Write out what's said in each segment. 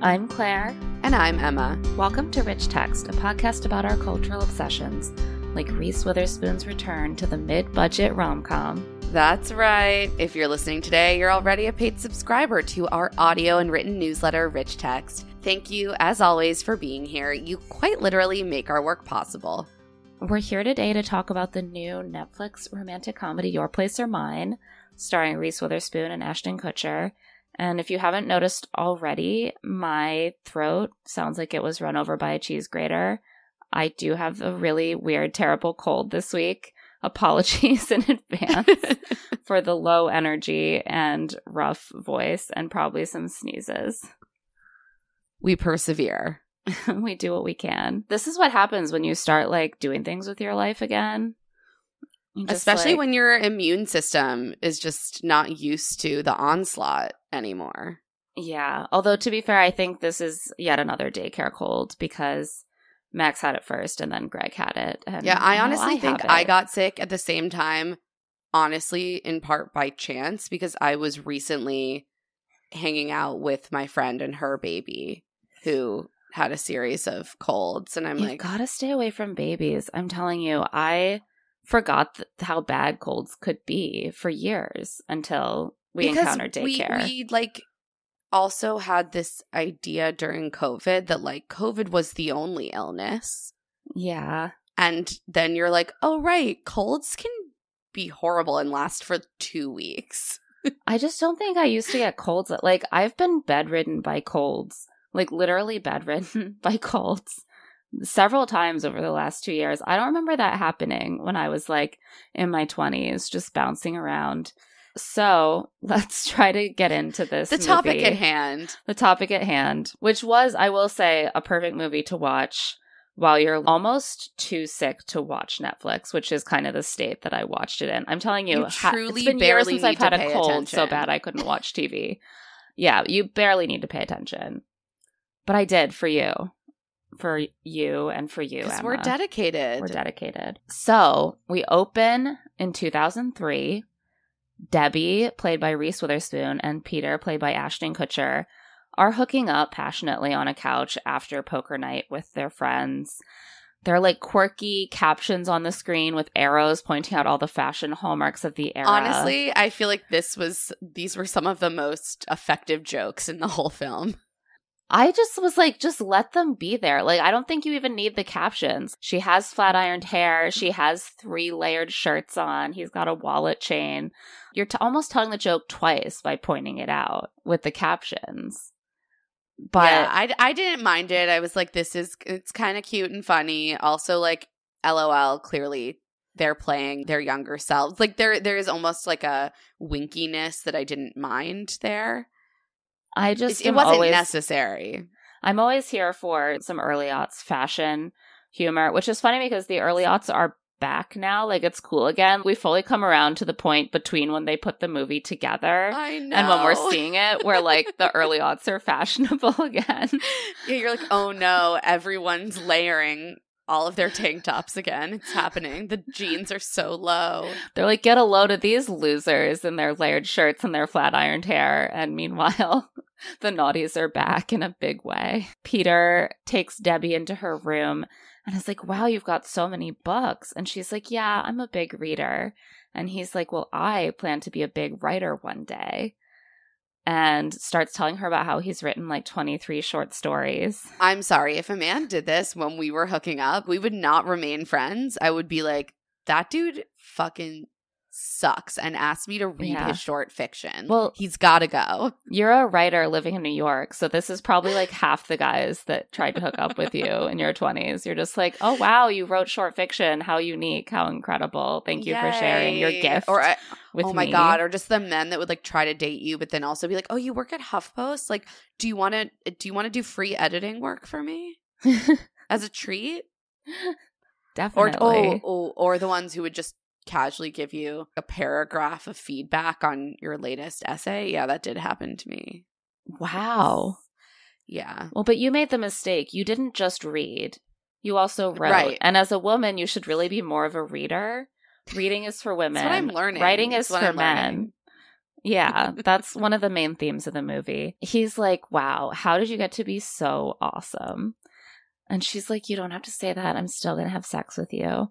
I'm Claire. And I'm Emma. Welcome to Rich Text, a podcast about our cultural obsessions, like Reese Witherspoon's return to the mid budget rom com. That's right. If you're listening today, you're already a paid subscriber to our audio and written newsletter, Rich Text. Thank you, as always, for being here. You quite literally make our work possible. We're here today to talk about the new Netflix romantic comedy Your Place or Mine, starring Reese Witherspoon and Ashton Kutcher. And if you haven't noticed already, my throat sounds like it was run over by a cheese grater. I do have a really weird, terrible cold this week. Apologies in advance for the low energy and rough voice and probably some sneezes. We persevere. we do what we can. This is what happens when you start like doing things with your life again. Especially like, when your immune system is just not used to the onslaught anymore. Yeah. Although, to be fair, I think this is yet another daycare cold because Max had it first and then Greg had it. And yeah, I honestly I think I got sick at the same time, honestly, in part by chance, because I was recently hanging out with my friend and her baby who had a series of colds. And I'm You've like, gotta stay away from babies. I'm telling you, I forgot th- how bad colds could be for years until we because encountered daycare. We, we like also had this idea during COVID that like COVID was the only illness. Yeah. And then you're like, oh, right, colds can be horrible and last for two weeks. I just don't think I used to get colds. Like, I've been bedridden by colds, like, literally bedridden by colds several times over the last two years. I don't remember that happening when I was like in my 20s, just bouncing around. So let's try to get into this. The movie. topic at hand. The topic at hand, which was, I will say, a perfect movie to watch while you're almost too sick to watch Netflix, which is kind of the state that I watched it in. I'm telling you, you truly it's been barely years since I've had a cold attention. so bad I couldn't watch TV. yeah, you barely need to pay attention. But I did for you for you and for you. Because we're dedicated. We're dedicated. So we open in 2003. Debbie, played by Reese Witherspoon, and Peter, played by Ashton Kutcher, are hooking up passionately on a couch after poker night with their friends. There are like quirky captions on the screen with arrows pointing out all the fashion hallmarks of the era. Honestly, I feel like this was these were some of the most effective jokes in the whole film. I just was like, just let them be there. Like, I don't think you even need the captions. She has flat ironed hair. She has three layered shirts on. He's got a wallet chain. You're t- almost telling the joke twice by pointing it out with the captions. But yeah, I, I didn't mind it. I was like, this is, it's kind of cute and funny. Also, like, LOL, clearly they're playing their younger selves. Like, there, there is almost like a winkiness that I didn't mind there. I just it, it wasn't always, necessary. I'm always here for some early aughts fashion humor, which is funny because the early aughts are back now. Like it's cool again. We fully come around to the point between when they put the movie together and when we're seeing it, where like the early aughts are fashionable again. Yeah, you're like, oh no, everyone's layering all of their tank tops again. It's happening. The jeans are so low. They're like, get a load of these losers in their layered shirts and their flat ironed hair. And meanwhile, the naughties are back in a big way. Peter takes Debbie into her room and is like, wow, you've got so many books. And she's like, yeah, I'm a big reader. And he's like, well, I plan to be a big writer one day and starts telling her about how he's written like 23 short stories. I'm sorry, if a man did this when we were hooking up, we would not remain friends. I would be like, that dude fucking sucks and asked me to read yeah. his short fiction. Well, he's got to go. You're a writer living in New York, so this is probably like half the guys that tried to hook up with you in your 20s. You're just like, "Oh wow, you wrote short fiction. How unique, how incredible. Thank you Yay. for sharing your gift." Or uh, I, Oh my me. god, or just the men that would like try to date you but then also be like, "Oh, you work at HuffPost? Like, do you want to do you want to do free editing work for me?" As a treat? Definitely. Or, oh, oh, or the ones who would just casually give you a paragraph of feedback on your latest essay. Yeah, that did happen to me. Wow. Yeah. Well, but you made the mistake. You didn't just read. You also wrote. Right. And as a woman, you should really be more of a reader. Reading is for women. That's what I'm learning. Writing is for I'm men. learning. Yeah, that's one of the main themes of the movie. He's like, Wow, how did you get to be so awesome? And she's like, You don't have to say that. I'm still going to have sex with you.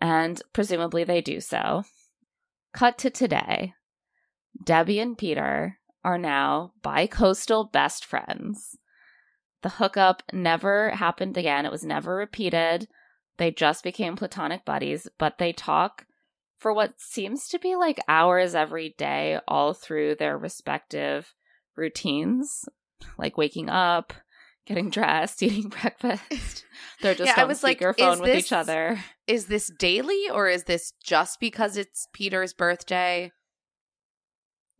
And presumably they do so. Cut to today. Debbie and Peter are now bi coastal best friends. The hookup never happened again. It was never repeated. They just became platonic buddies, but they talk for what seems to be like hours every day, all through their respective routines, like waking up, getting dressed, eating breakfast. They're just Yeah, on like, speakerphone is with this- each other. Is this daily or is this just because it's Peter's birthday?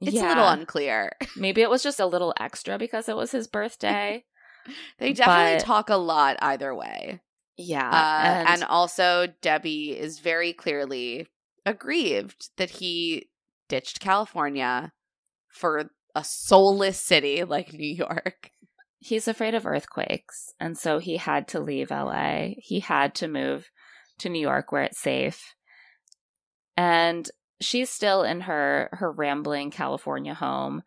It's a little unclear. Maybe it was just a little extra because it was his birthday. They definitely But- talk a lot either way. Yeah. Uh, and, also, Debbie is very clearly aggrieved that he ditched California for a soulless city like New York. He's afraid of earthquakes. And so he had to leave LA. He had to move to New York where it's safe. And she's still in her her rambling California home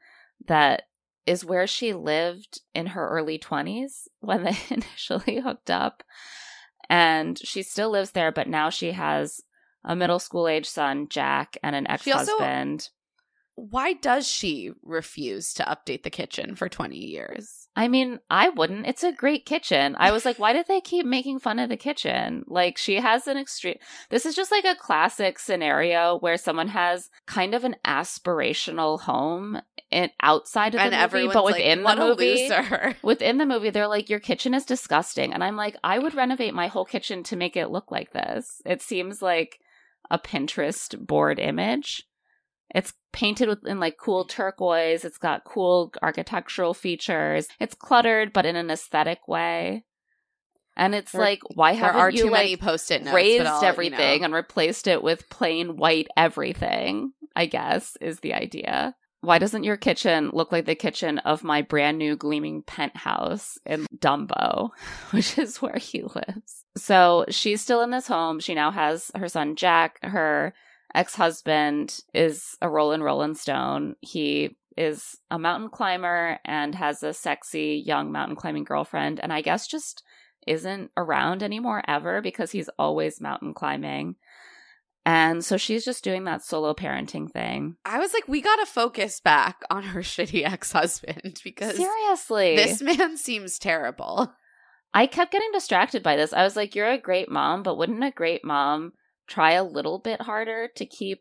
that is where she lived in her early 20s when they initially hooked up. And she still lives there, but now she has a middle school age son, Jack, and an ex husband. Why does she refuse to update the kitchen for 20 years? I mean, I wouldn't. It's a great kitchen. I was like, why did they keep making fun of the kitchen? Like, she has an extreme. This is just like a classic scenario where someone has kind of an aspirational home in, outside of the and movie, but like, within what the movie. loser. Within the movie, they're like, your kitchen is disgusting. And I'm like, I would renovate my whole kitchen to make it look like this. It seems like a Pinterest board image. It's painted with in like cool turquoise. It's got cool architectural features. It's cluttered, but in an aesthetic way. And it's There- like, why haven't are you too like many post-it notes. raised I'll, you everything know. and replaced it with plain white everything? I guess is the idea. Why doesn't your kitchen look like the kitchen of my brand new gleaming penthouse in Dumbo, which is where he lives? So she's still in this home. She now has her son Jack. Her ex husband is a Roland Roland Stone. He is a mountain climber and has a sexy young mountain climbing girlfriend, and I guess just isn't around anymore ever because he's always mountain climbing. And so she's just doing that solo parenting thing. I was like, we gotta focus back on her shitty ex-husband because Seriously. this man seems terrible. I kept getting distracted by this. I was like, you're a great mom, but wouldn't a great mom try a little bit harder to keep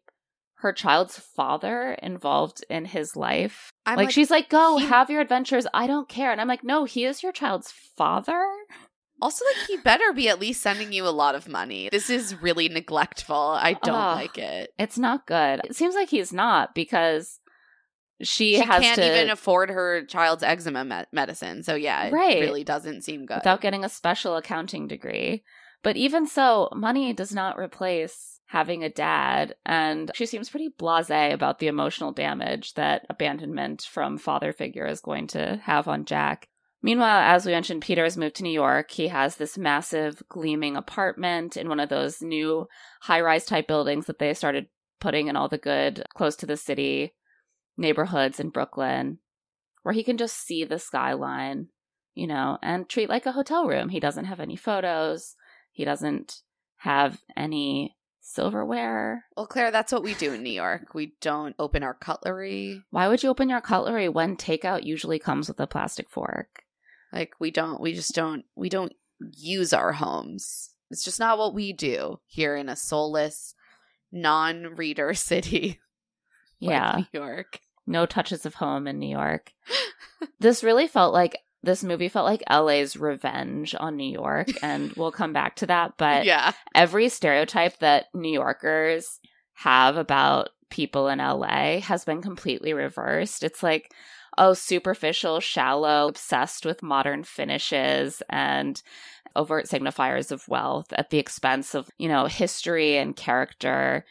her child's father involved in his life? I'm like, she's like, go he- have your adventures. I don't care. And I'm like, no, he is your child's father. Also, like, he better be at least sending you a lot of money. This is really neglectful. I don't Ugh. like it. It's not good. It seems like he's not because she, She has can't to even afford her child's eczema me- medicine. So, yeah, it Right. really doesn't seem good. without getting a special accounting degree. But even so, money does not replace having a dad. And she seems pretty blase about the emotional damage that abandonment from father figure is going to have on Jack. Meanwhile, as we mentioned, Peter has moved to New York. He has this massive, gleaming apartment in one of those new high rise type buildings that they started putting in all the good, close to the city neighborhoods in Brooklyn, where he can just see the skyline, you know, and treat like a hotel room. He doesn't have any photos, he doesn't have any silverware. well, Claire, that's what we do in New York. We don't open our cutlery. Why would you open your cutlery when takeout usually comes with a plastic fork? Like, we don't, we just don't, we don't use our homes. It's just not what we do here in a soulless, non reader city like Yeah. New York. no touches of home in New York. this really felt like this movie felt like LA's revenge on New York, and we'll come back to that. But yeah. every stereotype that New Yorkers have about people in LA has been completely reversed. It's like, oh, superficial, shallow, obsessed with modern finishes and overt signifiers of wealth at the expense of, you know, history and character.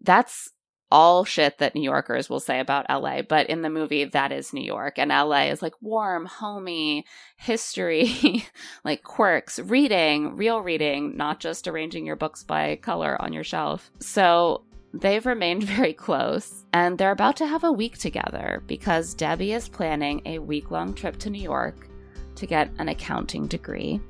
That's all shit that New Yorkers will say about LA, but in the movie, that is New York. And LA is like warm, homey, history, like quirks, reading, real reading, not just arranging your books by color on your shelf. So they've remained very close, and they're about to have a week together because Debbie is planning a week long trip to New York to get an accounting degree.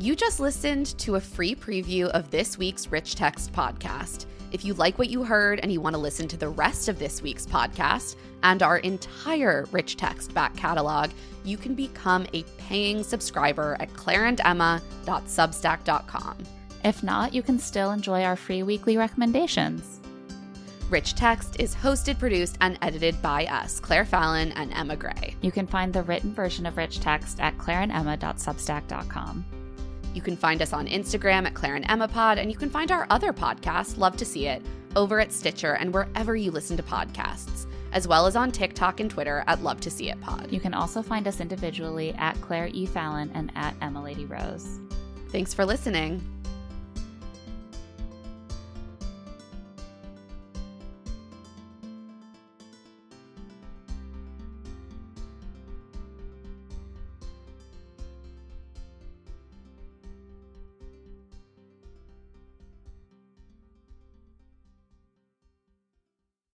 You just listened to a free preview of this week's Rich Text podcast. If you like what you heard and you want to listen to the rest of this week's podcast and our entire Rich Text back catalog, you can become a paying subscriber at claireandemma.substack.com. If not, you can still enjoy our free weekly recommendations. Rich Text is hosted, produced, and edited by us, Claire Fallon and Emma Gray. You can find the written version of Rich Text at claireandemma.substack.com. You can find us on Instagram at Claire and Emma Pod, and you can find our other podcast, Love to See It, over at Stitcher and wherever you listen to podcasts, as well as on TikTok and Twitter at Love to See It Pod. You can also find us individually at Claire E. Fallon and at Emma Lady Rose. Thanks for listening.